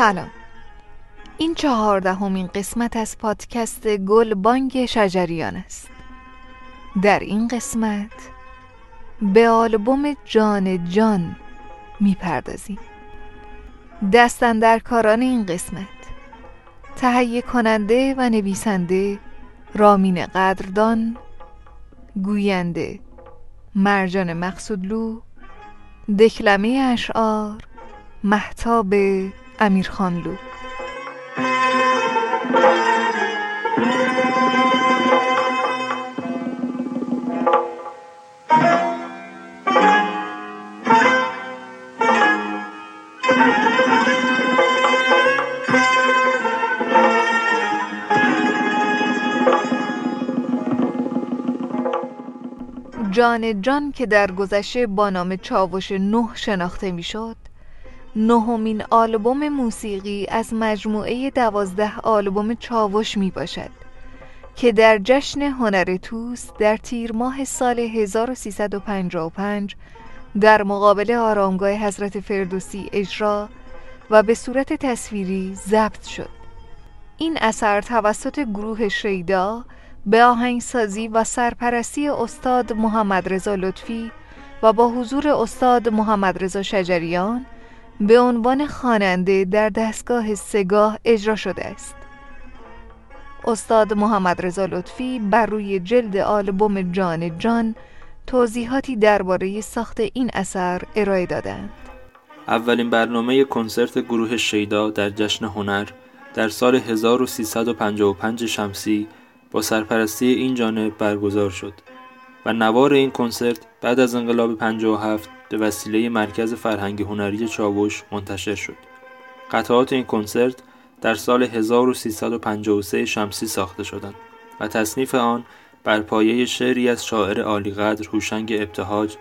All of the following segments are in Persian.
سلام. این چهاردهمین قسمت از پادکست گل بانگ شجریان است. در این قسمت به آلبوم جان جان می‌پردازیم. کاران این قسمت تهیه کننده و نویسنده رامین قدردان گوینده مرجان مقصودلو دکلمه اشعار محتاب امیرخانلو جان جان که در گذشته با نام چاوش نه شناخته می‌شد نهمین آلبوم موسیقی از مجموعه دوازده آلبوم چاوش می باشد که در جشن هنر توس در تیر ماه سال 1355 در مقابل آرامگاه حضرت فردوسی اجرا و به صورت تصویری ضبط شد. این اثر توسط گروه شیدا به آهنگسازی و سرپرستی استاد محمد رضا لطفی و با حضور استاد محمد رضا شجریان به عنوان خواننده در دستگاه سگاه اجرا شده است. استاد محمد رضا لطفی بر روی جلد آلبوم جان جان توضیحاتی درباره ساخت این اثر ارائه دادند. اولین برنامه کنسرت گروه شیدا در جشن هنر در سال 1355 شمسی با سرپرستی این جانب برگزار شد و نوار این کنسرت بعد از انقلاب 57 به وسیله مرکز فرهنگی هنری چاوش منتشر شد. قطعات این کنسرت در سال 1353 شمسی ساخته شدند و تصنیف آن بر پایه شعری از شاعر عالیقدر هوشنگ ابتهاج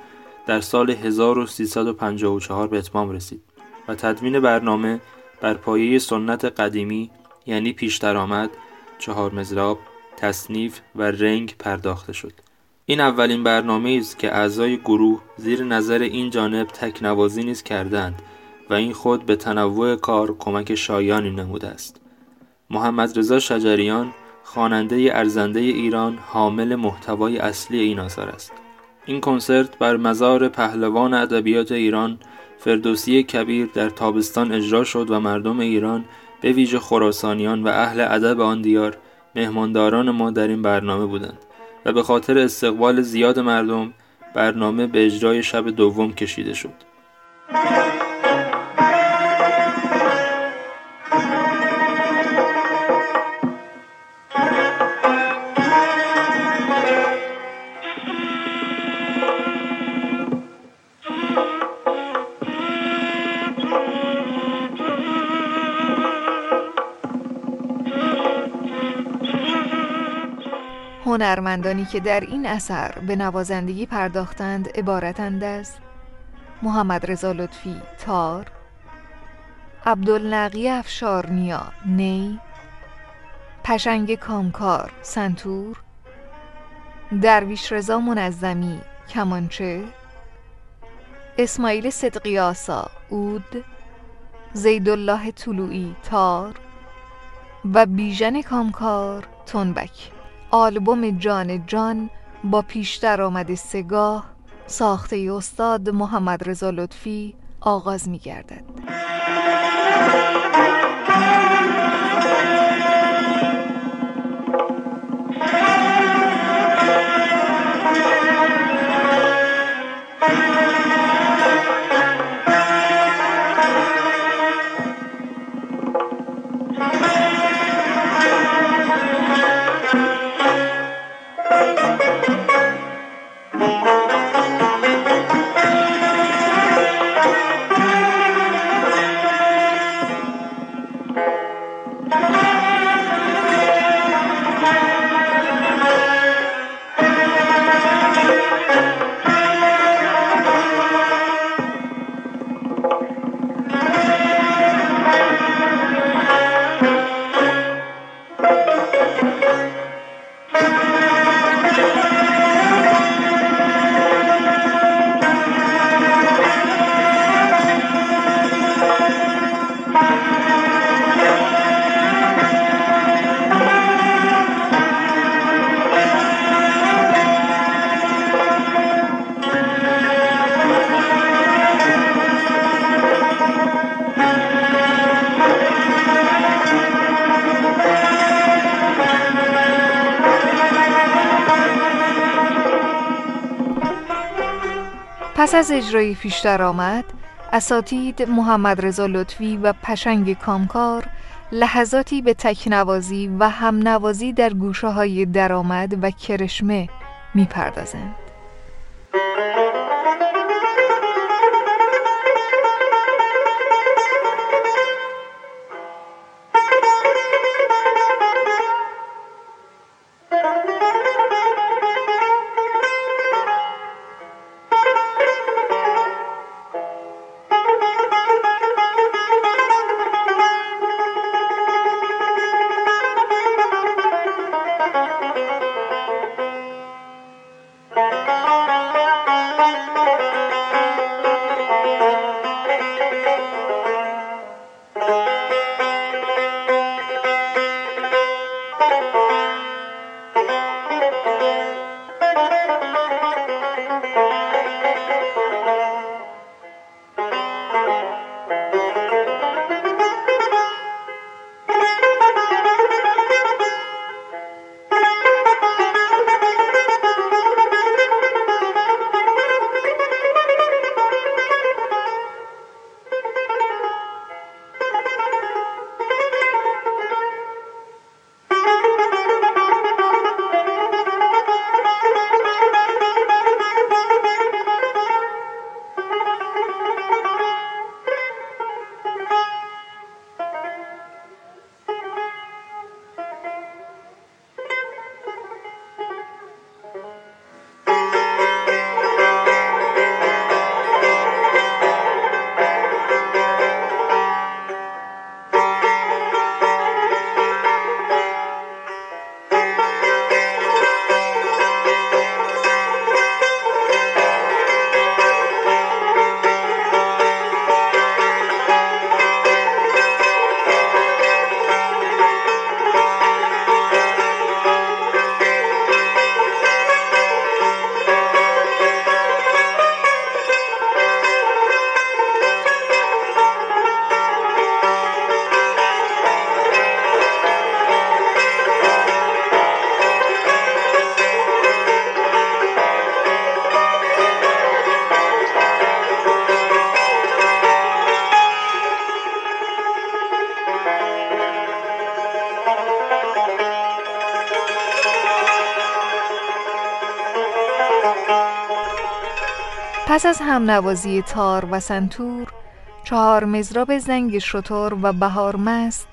در سال 1354 به اتمام رسید و تدوین برنامه بر پایه سنت قدیمی یعنی پیش درآمد، چهار مزراب، تصنیف و رنگ پرداخته شد. این اولین برنامه است که اعضای گروه زیر نظر این جانب تکنوازی نیز کردند و این خود به تنوع کار کمک شایانی نموده است. محمد رضا شجریان خواننده ارزنده ایران حامل محتوای اصلی این آثار است. این کنسرت بر مزار پهلوان ادبیات ایران فردوسی کبیر در تابستان اجرا شد و مردم ایران به ویژه خراسانیان و اهل ادب آن دیار مهمانداران ما در این برنامه بودند. و به خاطر استقبال زیاد مردم برنامه به اجرای شب دوم کشیده شد. هنرمندانی که در این اثر به نوازندگی پرداختند عبارتند از محمد رضا لطفی تار عبدالنقی افشارنیا نی پشنگ کامکار سنتور درویش رضا منظمی کمانچه اسماعیل صدقی آسا اود زیدالله طلوعی تار و بیژن کامکار تنبک. آلبوم جان جان با پیشتر آمد سگاه ساخته استاد محمد رضا لطفی آغاز می گردد. پس از اجرای پیش آمد اساتید محمد رضا لطفی و پشنگ کامکار لحظاتی به تکنوازی و همنوازی در گوشه های درآمد و کرشمه می‌پردازند. پس از همنوازی تار و سنتور چهار مزراب زنگ شطور و بهار مست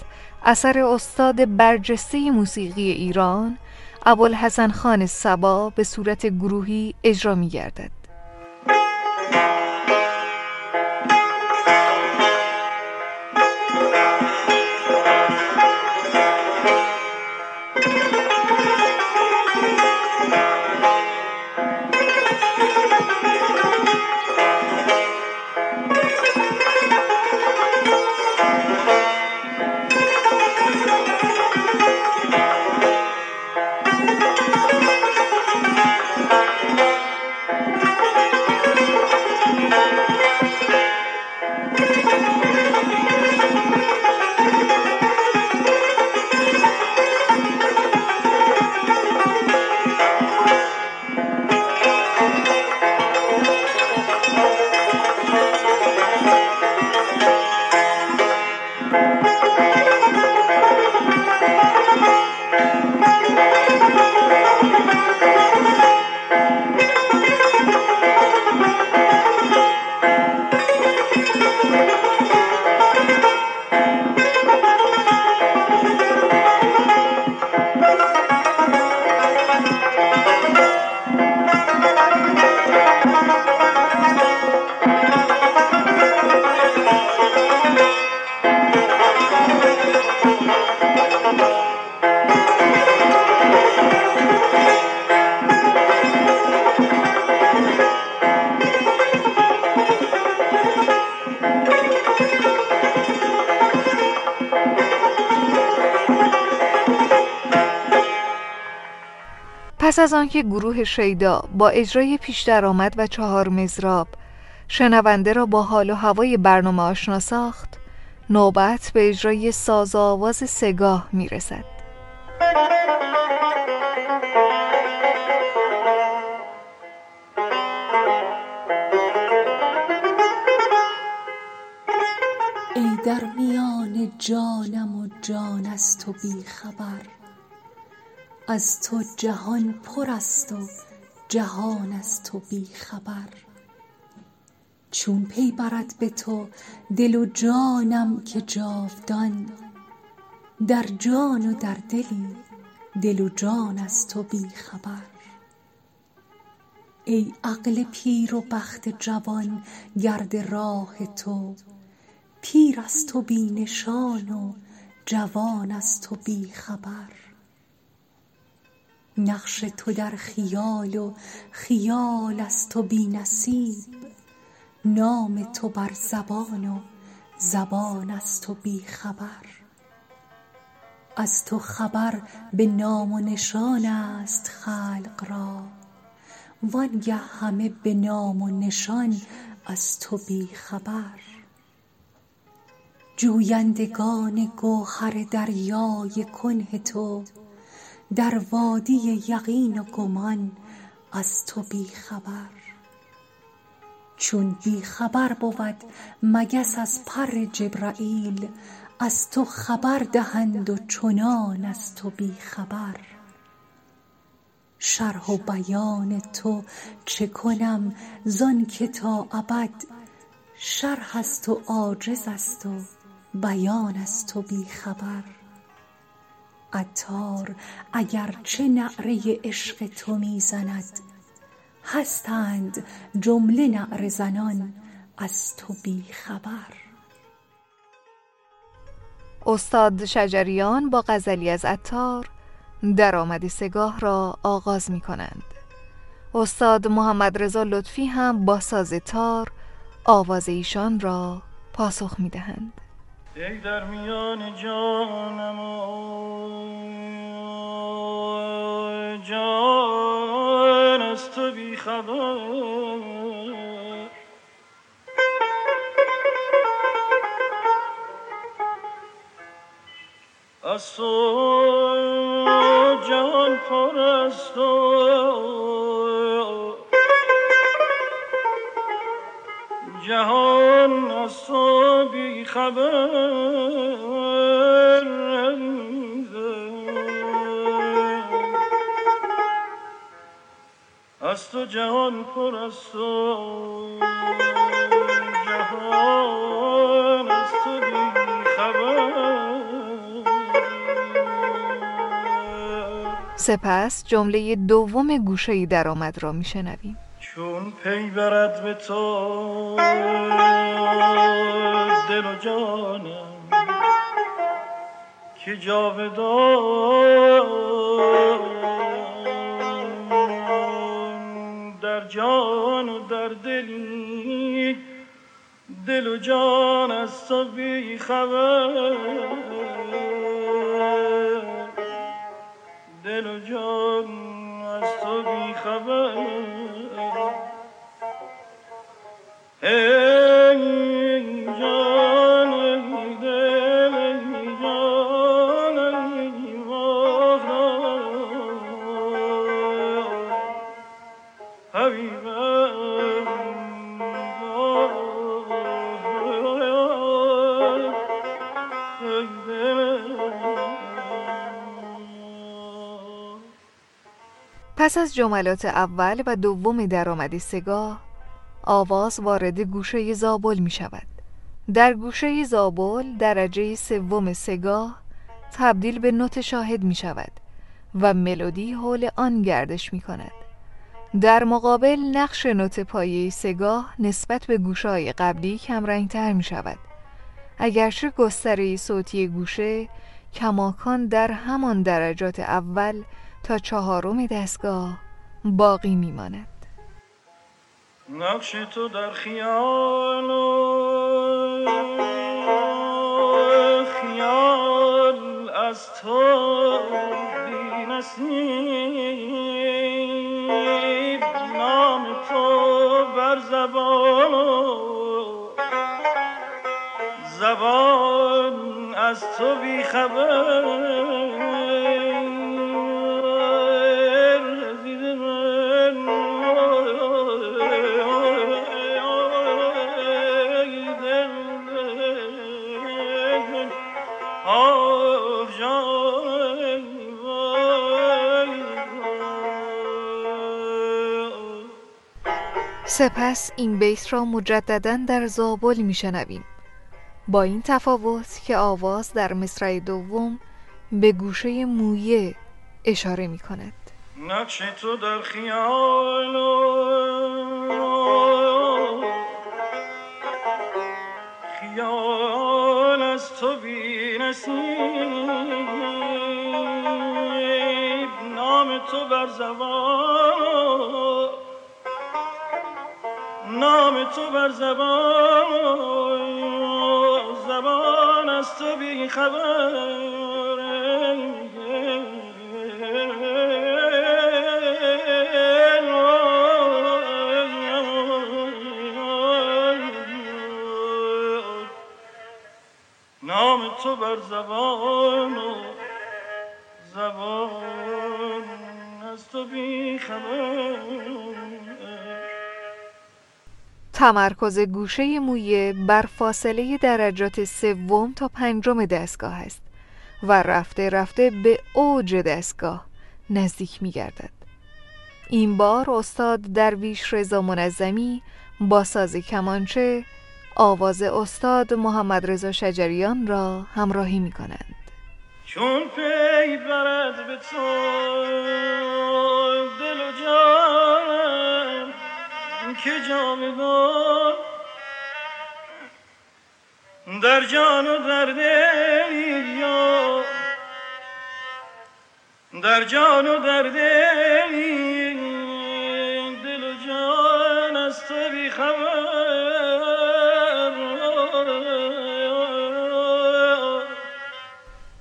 اثر استاد برجسته موسیقی ایران ابوالحسن خان سبا به صورت گروهی اجرا می گردد. از آنکه گروه شیدا با اجرای پیش درآمد و چهار مزراب شنونده را با حال و هوای برنامه آشنا ساخت نوبت به اجرای ساز آواز سگاه می رسد. ای در میان جانم و جان از تو بی خبر از تو جهان پر است و جهان از تو بی خبر. چون پی برد به تو دل و جانم که جاودان در جان و در دلی دل و جان از تو بی خبر. ای عقل پیر و بخت جوان گرد راه تو پیر از تو بی نشان و جوان از تو بی خبر. نقش تو در خیال و خیال از تو بی نصیب. نام تو بر زبان و زبان از تو بی خبر. از تو خبر به نام و نشان است خلق را. وآنگه همه به نام و نشان از تو بی خبر. جویندگان گوهر دریای کنه تو در وادی یقین و گمان از تو بی خبر. چون بی خبر بود مگس از پر جبرییل از تو خبر دهند و چنان از تو بی خبر. شرح و بیان تو چه کنم زانک تا ابد شرح از تو عاجز است و بیان از تو بی خبر. عطار اگر چه نعره عشق تو می زند هستند جمله نعره زنان از تو بی خبر. استاد شجریان با غزلی از عطار درآمد سگاه را آغاز می کنند استاد محمد رضا لطفی هم با ساز تار آواز ایشان را پاسخ می دهند ای در میان جانم و جان از تو بی از تو جان پر است جهان از خبر از تو جهان پر است جهان از تو بی خبر سپس جمله دوم گوشه درآمد را میشنویم. چون پی برد به تو دل و جانم که جاودان در جان و در دلی دل و جان از تو بی خبر. دل و جان از تو بی خبر. پس از جملات اول و دوم درآمد سگاه آواز وارد گوشه زابل می شود. در گوشه زابل درجه سوم سگاه تبدیل به نوت شاهد می شود و ملودی حول آن گردش می کند. در مقابل نقش نوت پایه سگاه نسبت به گوشه های قبلی کمرنگتر می شود. اگرچه گستره صوتی گوشه کماکان در همان درجات اول تا چهارم دستگاه باقی می ماند نقش تو در خیال و خیال از تو بی نصیب نام تو بر زبان زبان از تو بی سپس این بیت را مجددا در زابل میشنویم. با این تفاوت که آواز در مصرع دوم به گوشه مویه اشاره می کند نقش تو در خیال خیال از تو بی نام تو بر زبان نام تو بر زبان زبان از تو بی خبر تو بر زبان زبان از تو بی خبر. تمرکز گوشه مویه بر فاصله درجات سوم تا پنجم دستگاه است و رفته رفته به اوج دستگاه نزدیک می گردد. این بار استاد درویش رضا منظمی با ساز کمانچه آواز استاد محمد رضا شجریان را همراهی می کنند چون پی برد به تو که جاودان در جان و در دل در جان و در دل دل و جان از تو بی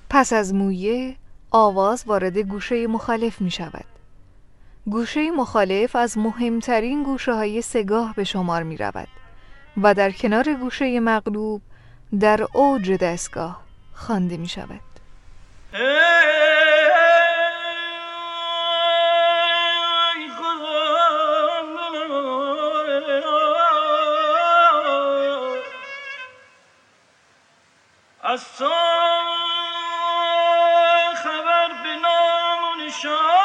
پس از مویه آواز وارد گوشه مخالف می شود گوشه مخالف از مهمترین گوشه های سگاه به شمار می رود و در کنار گوشه مغلوب در اوج دستگاه خوانده می شود از خبر به نام و نشان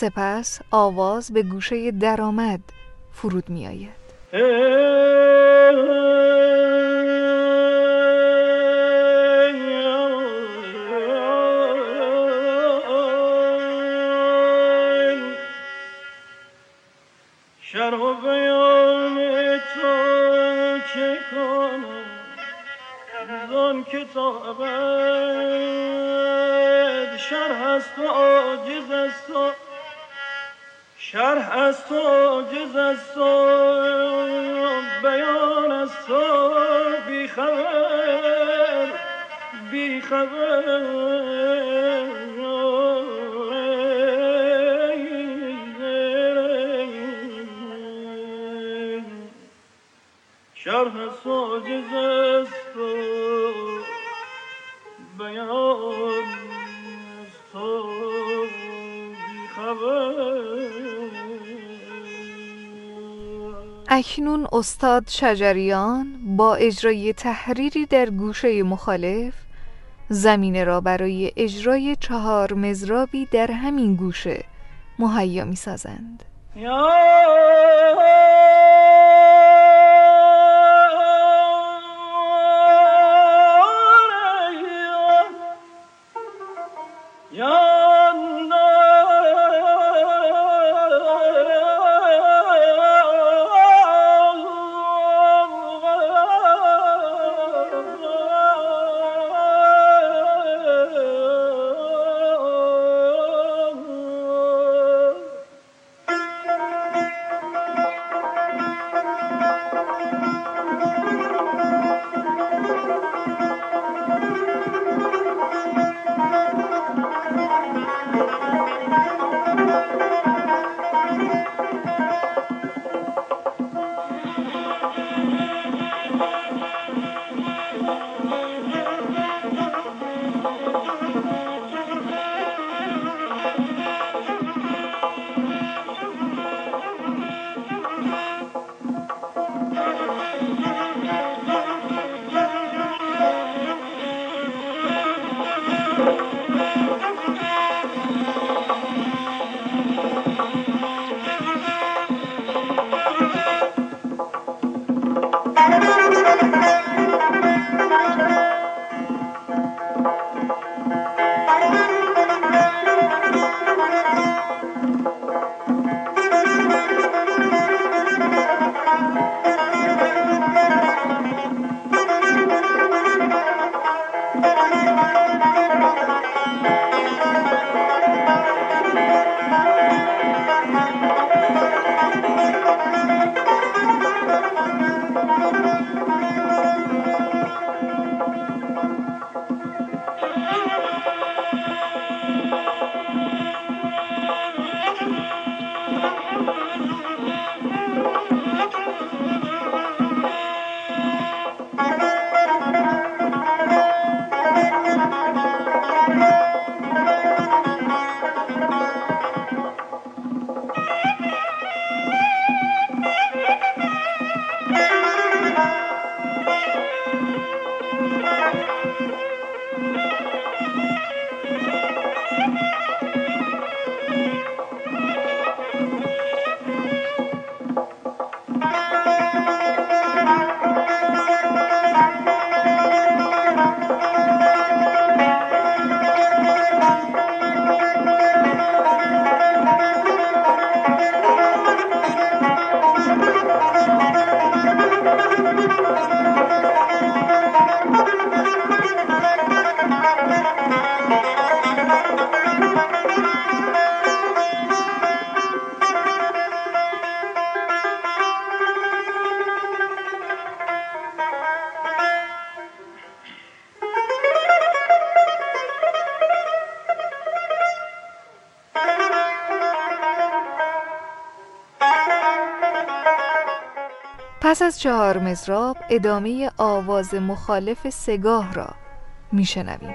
سپس آواز به گوشه درآمد. فرود می آید کنم؟ زان کتاب شرح است و عاجز است و شرح از تو جز از تو بیان از تو بی خبر شرح از تو جز از تو بیان از تو بی اکنون استاد شجریان با اجرای تحریری در گوشه مخالف زمینه را برای اجرای چهار مزرابی در همین گوشه مهیا می سازند. پس از چهار مزراب ادامه آواز مخالف سگاه را میشنویم.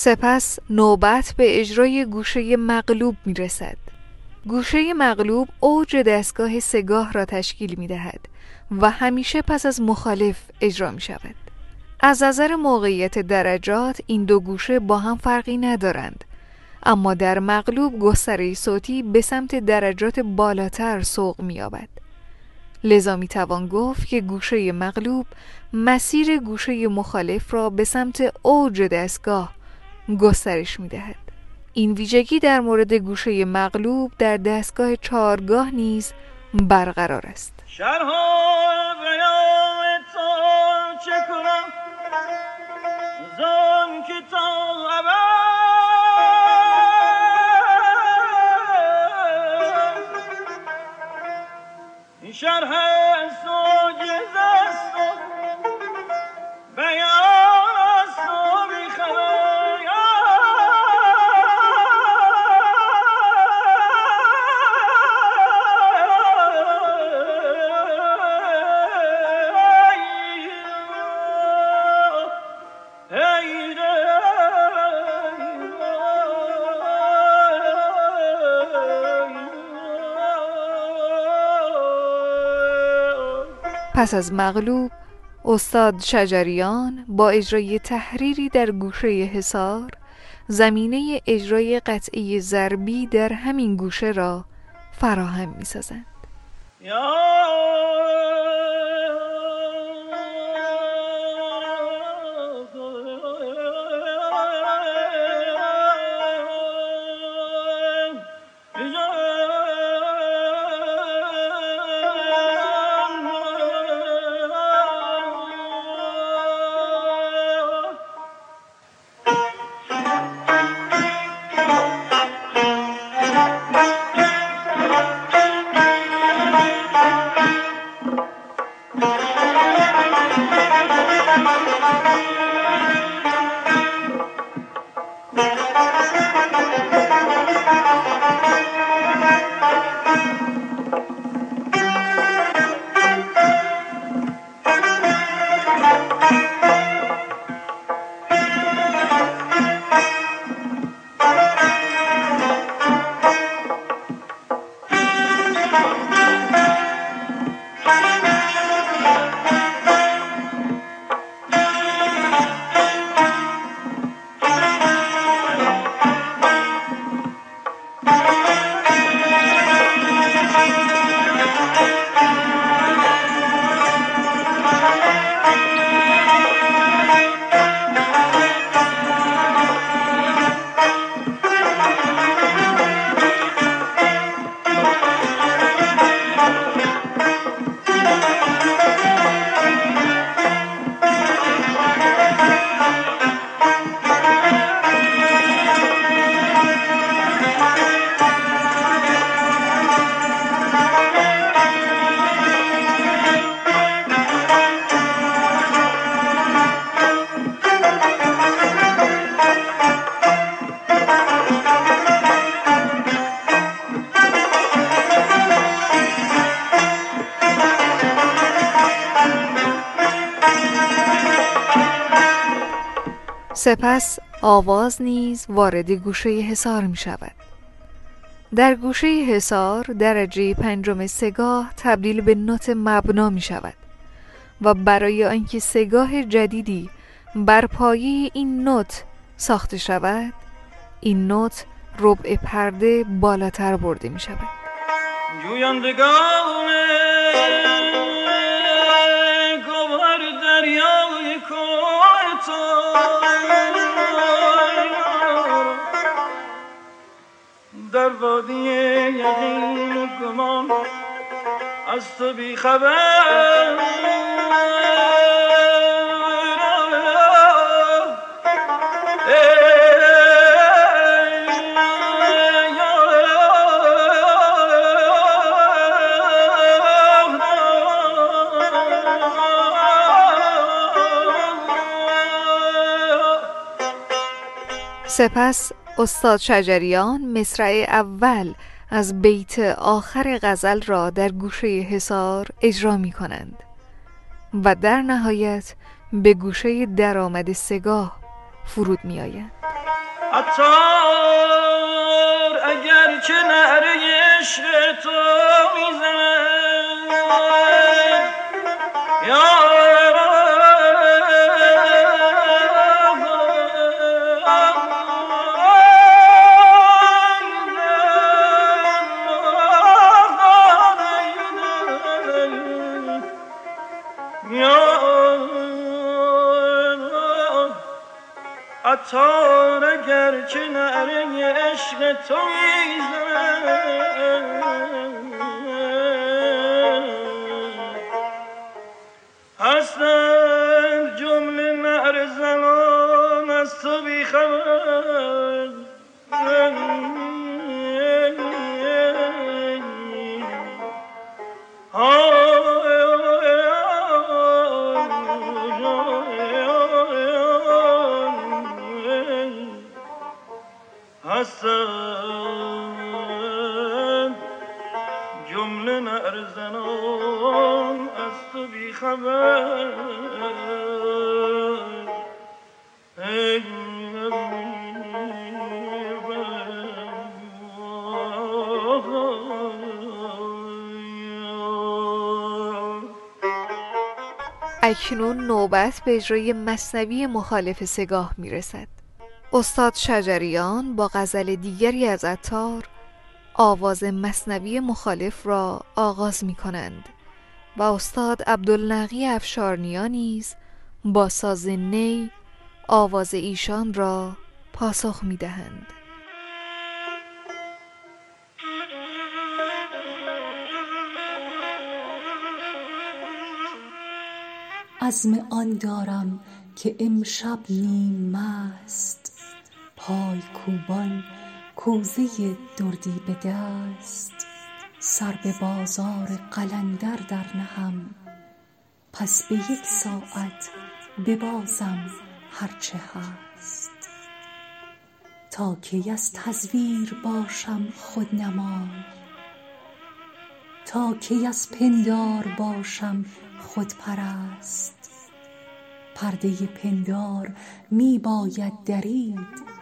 سپس نوبت به اجرای گوشه مغلوب می رسد. گوشه مغلوب اوج دستگاه سگاه را تشکیل می دهد و همیشه پس از مخالف اجرا می شود. از نظر موقعیت درجات این دو گوشه با هم فرقی ندارند اما در مغلوب گستره صوتی به سمت درجات بالاتر سوق می‌یابد. لذا می توان گفت که گوشه مغلوب مسیر گوشه مخالف را به سمت اوج دستگاه گسترش می دهد. این ویژگی در مورد گوشه مغلوب در دستگاه چارگاه نیز برقرار است. پس از مغلوب استاد شجریان با اجرای تحریری در گوشه حصار زمینه اجرای قطعی ضربی در همین گوشه را فراهم می سازند. سپس آواز نیز وارد گوشه حصار می شود. در گوشه حصار درجه پنجم سگاه تبدیل به نوت مبنا می شود و برای آنکه سگاه جدیدی بر پایه این نوت ساخته شود این نوت ربع پرده بالاتر برده می شود. در وادی یقین و گمان. از تو بی خبر سپس استاد شجریان مصرع اول از بیت آخر غزل را در گوشه حصار اجرا می کنند و در نهایت به گوشه درآمد سگاه فرود می آیند اگر چه نهره عشق تو عطار اگر نره عشق تو هستند جمله نهر زنان از تو بیخبر. هستند جمله نرزنان از تو بی خبر اکنون نوبت به اجرای مصنوی مخالف سگاه می‌رسد. استاد شجریان با غزل دیگری از عطار آواز مصنوی مخالف را آغاز می کنند و استاد عبدالنقی افشارنیا نیز با ساز نی آواز ایشان را پاسخ می دهند. عزم آن دارم که امشب نیم مست پای کوبان کوزه دردی به دست سر به بازار قلندر در نهم. پس به یک ساعت ببازم هرچه هست. تا کی از تزویر باشم خودنمای تا کی از پندار باشم خودپرست پرده پندار می باید درید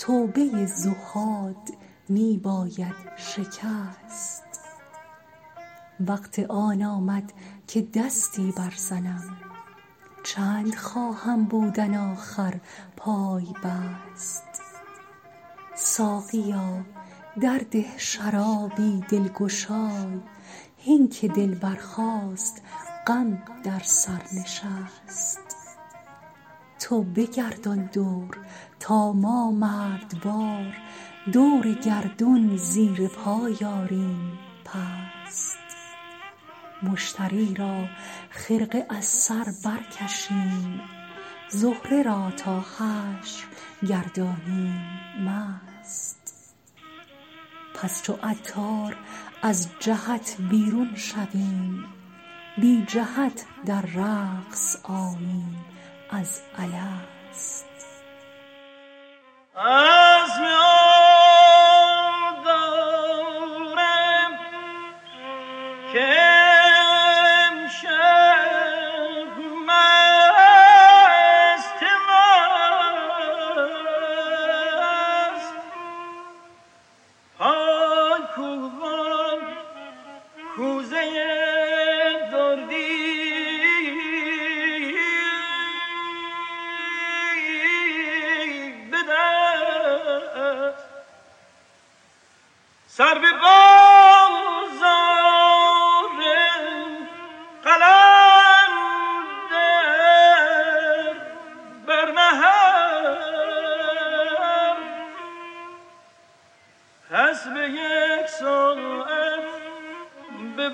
توبه زهاد می باید شکست. وقت آن آمد که دستی برزنم چند خواهم بودن آخر پای بست. ساقیا درده شرابی دلگشای. هین که دل برخاست غم در سر نشست. تو بگردان دور تا ما مردوار دور گردون زیر پای آریم پست. مشتری را خرقه از سر برکشیم زهره را تا حشر گردانیم مست. پس چو عطار از جهت بیرون شویم بی جهت در رقص آییم. از الست سر به بازار قلم در برنهر پس به یک ساعت به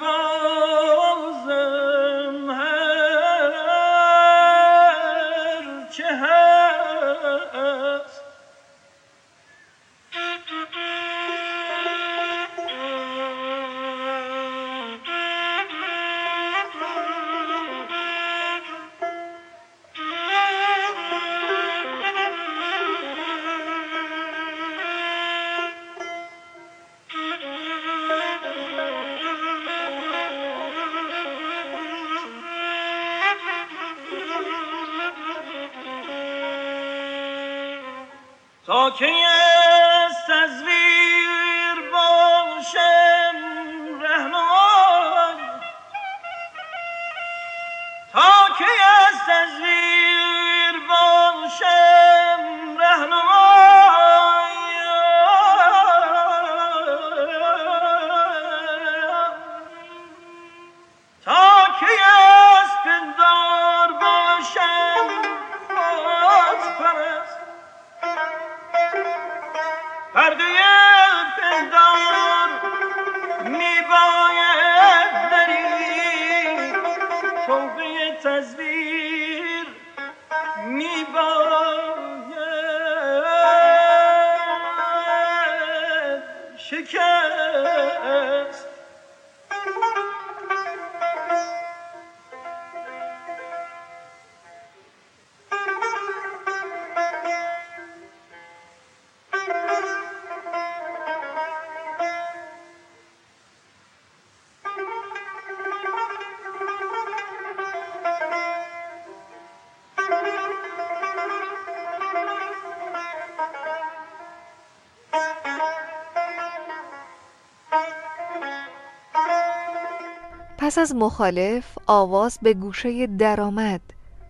پس از مخالف آواز به گوشه درآمد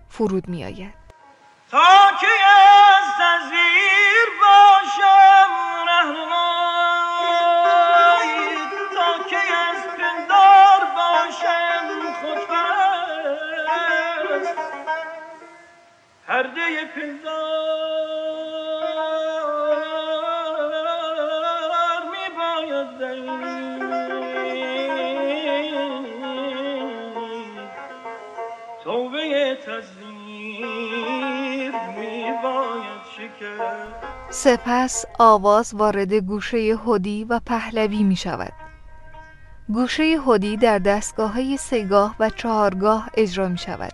فرود می آید تا که از تصویر باشم رهنمای تا که از پندار باشم خودپرست پرده پندار سپس آواز وارد گوشه هدی و پهلوی می شود. گوشه هدی در دستگاه سگاه و چهارگاه اجرا می شود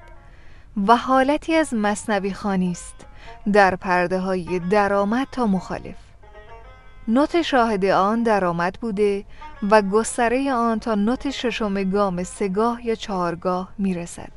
و حالتی از مصنوی خانی است در پرده های درآمد تا مخالف. نوت شاهد آن درآمد بوده و گستره آن تا نوت ششم گام سگاه یا چهارگاه می رسد.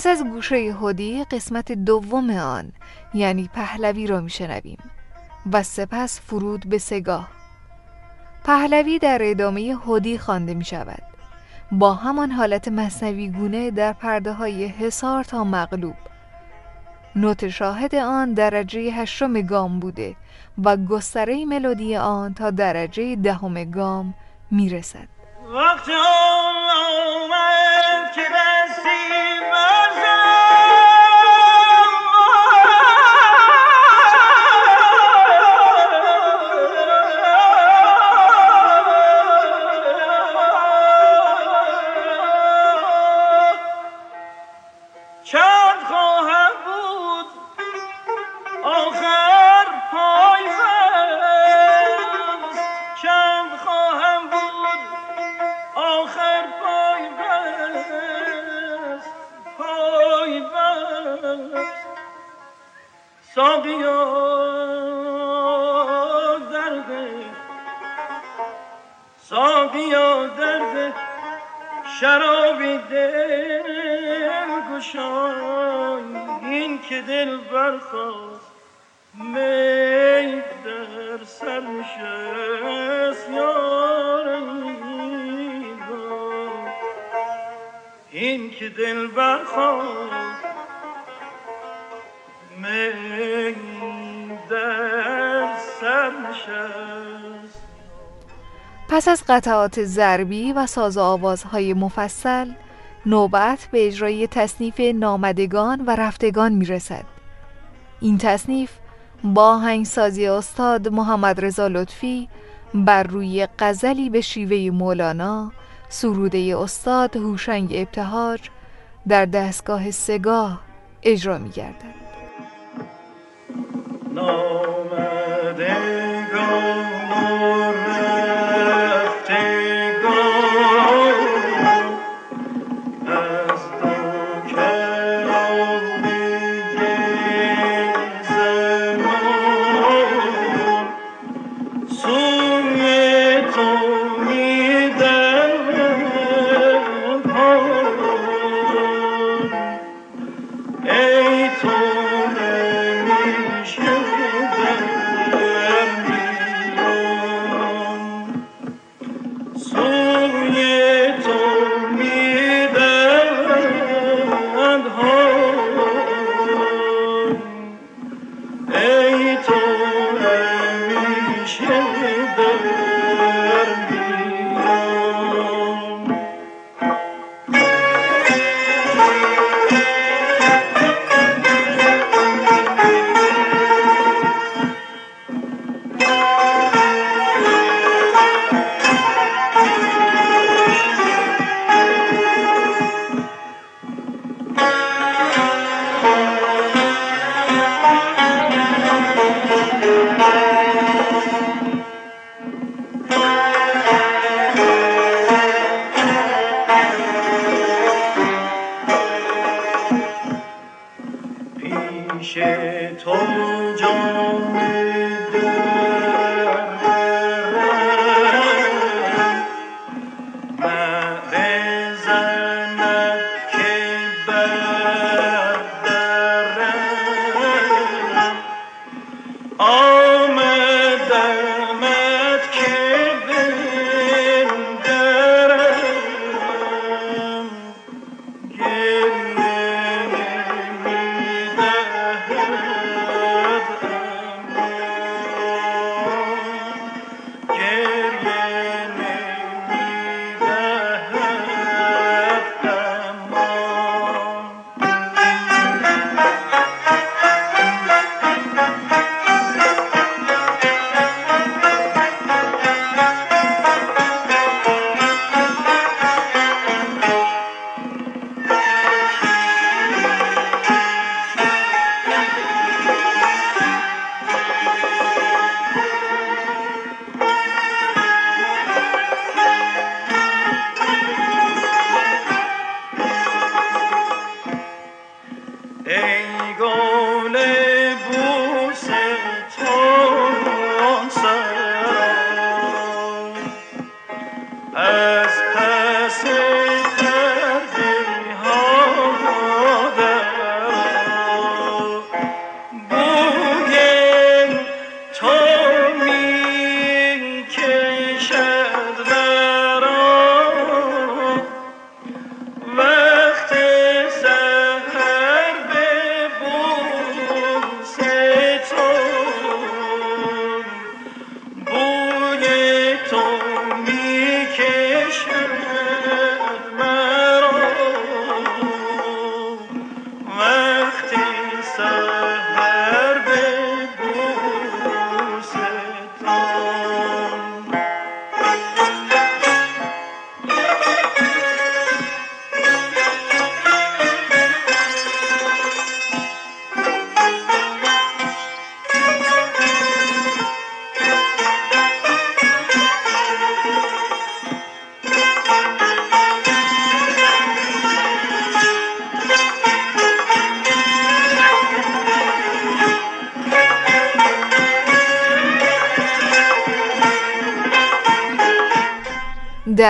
پس از گوشه هدی قسمت دوم آن یعنی پهلوی را میشنویم و سپس فرود به سگاه. پهلوی در ادامه هدی خوانده می شود با همان حالت مصنوی گونه در پرده های حصار تا مغلوب. نوت شاهد آن درجه هشتم گام بوده و گستره ملودی آن تا درجه دهم گام می رسد قطعات ضربی و ساز آوازهای مفصل نوبت به اجرای تصنیف نامدگان و رفتگان می رسد. این تصنیف با هنگسازی استاد محمد رضا لطفی بر روی قزلی به شیوه مولانا سروده استاد هوشنگ ابتهاج در دستگاه سگاه اجرا می گردد. Oh.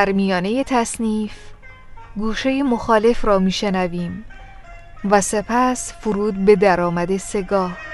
در میانه تصنیف گوشه مخالف را میشنویم و سپس فرود به درآمد سگاه.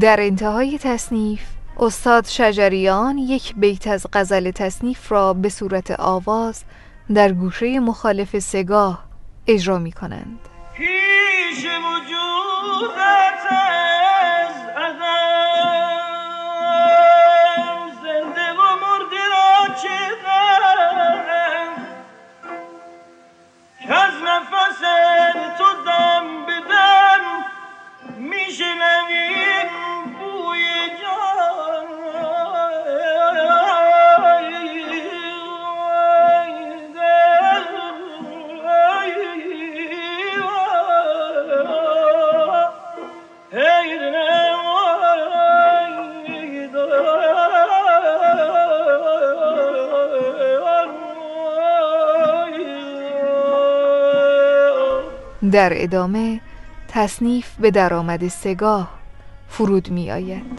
در انتهای تصنیف استاد شجریان یک بیت از غزل تصنیف را به صورت آواز در گوشه مخالف سگاه اجرا می کنند در ادامه تصنیف به درآمد سگاه فرود می آید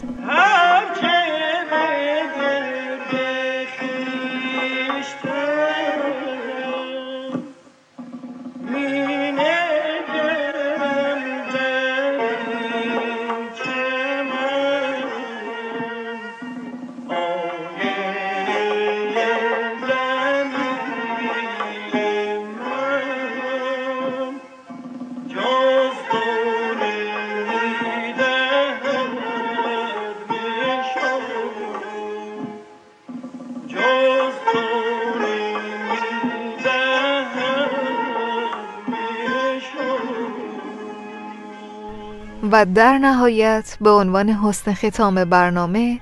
و در نهایت به عنوان حسن ختام برنامه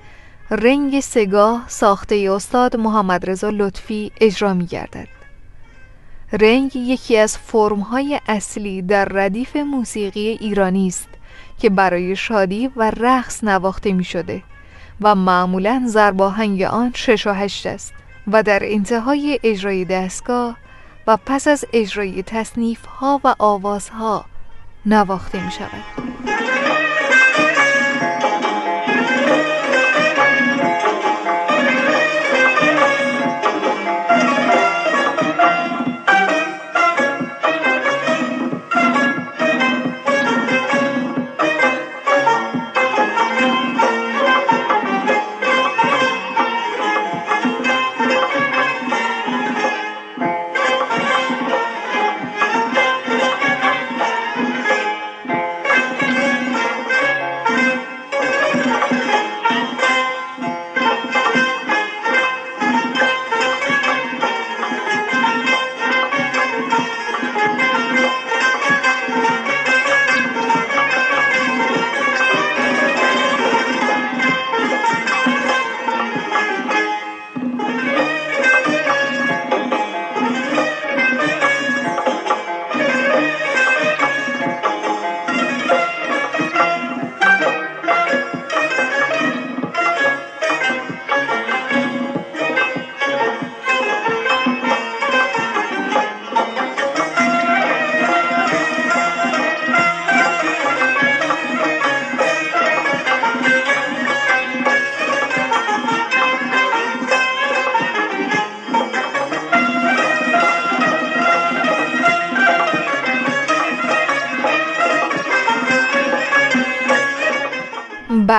رنگ سگاه ساخته استاد محمد رضا لطفی اجرا می گردد. رنگ یکی از فرمهای اصلی در ردیف موسیقی ایرانی است که برای شادی و رقص نواخته می شده و معمولا زرباهنگ آن شش و هشت است و در انتهای اجرای دستگاه و پس از اجرای تصنیف ها و آوازها نواخته می شود.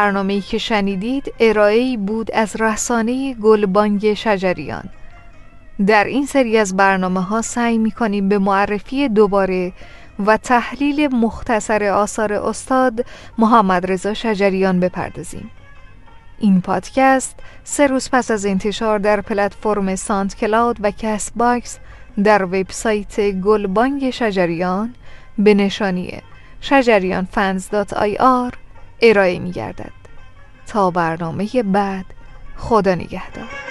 برنامه‌ای که شنیدید ارائه‌ای بود از رسانه گلبانگ شجریان در این سری از برنامه ها سعی می کنیم به معرفی دوباره و تحلیل مختصر آثار استاد محمد رضا شجریان بپردازیم. این پادکست سه روز پس از انتشار در پلتفرم SoundCloud و Castbox در وبسایت گلبانگ شجریان به نشانی شجریان فنز دات آی آر ارائه می گردد. تا برنامه بعد. خدا نگهدار.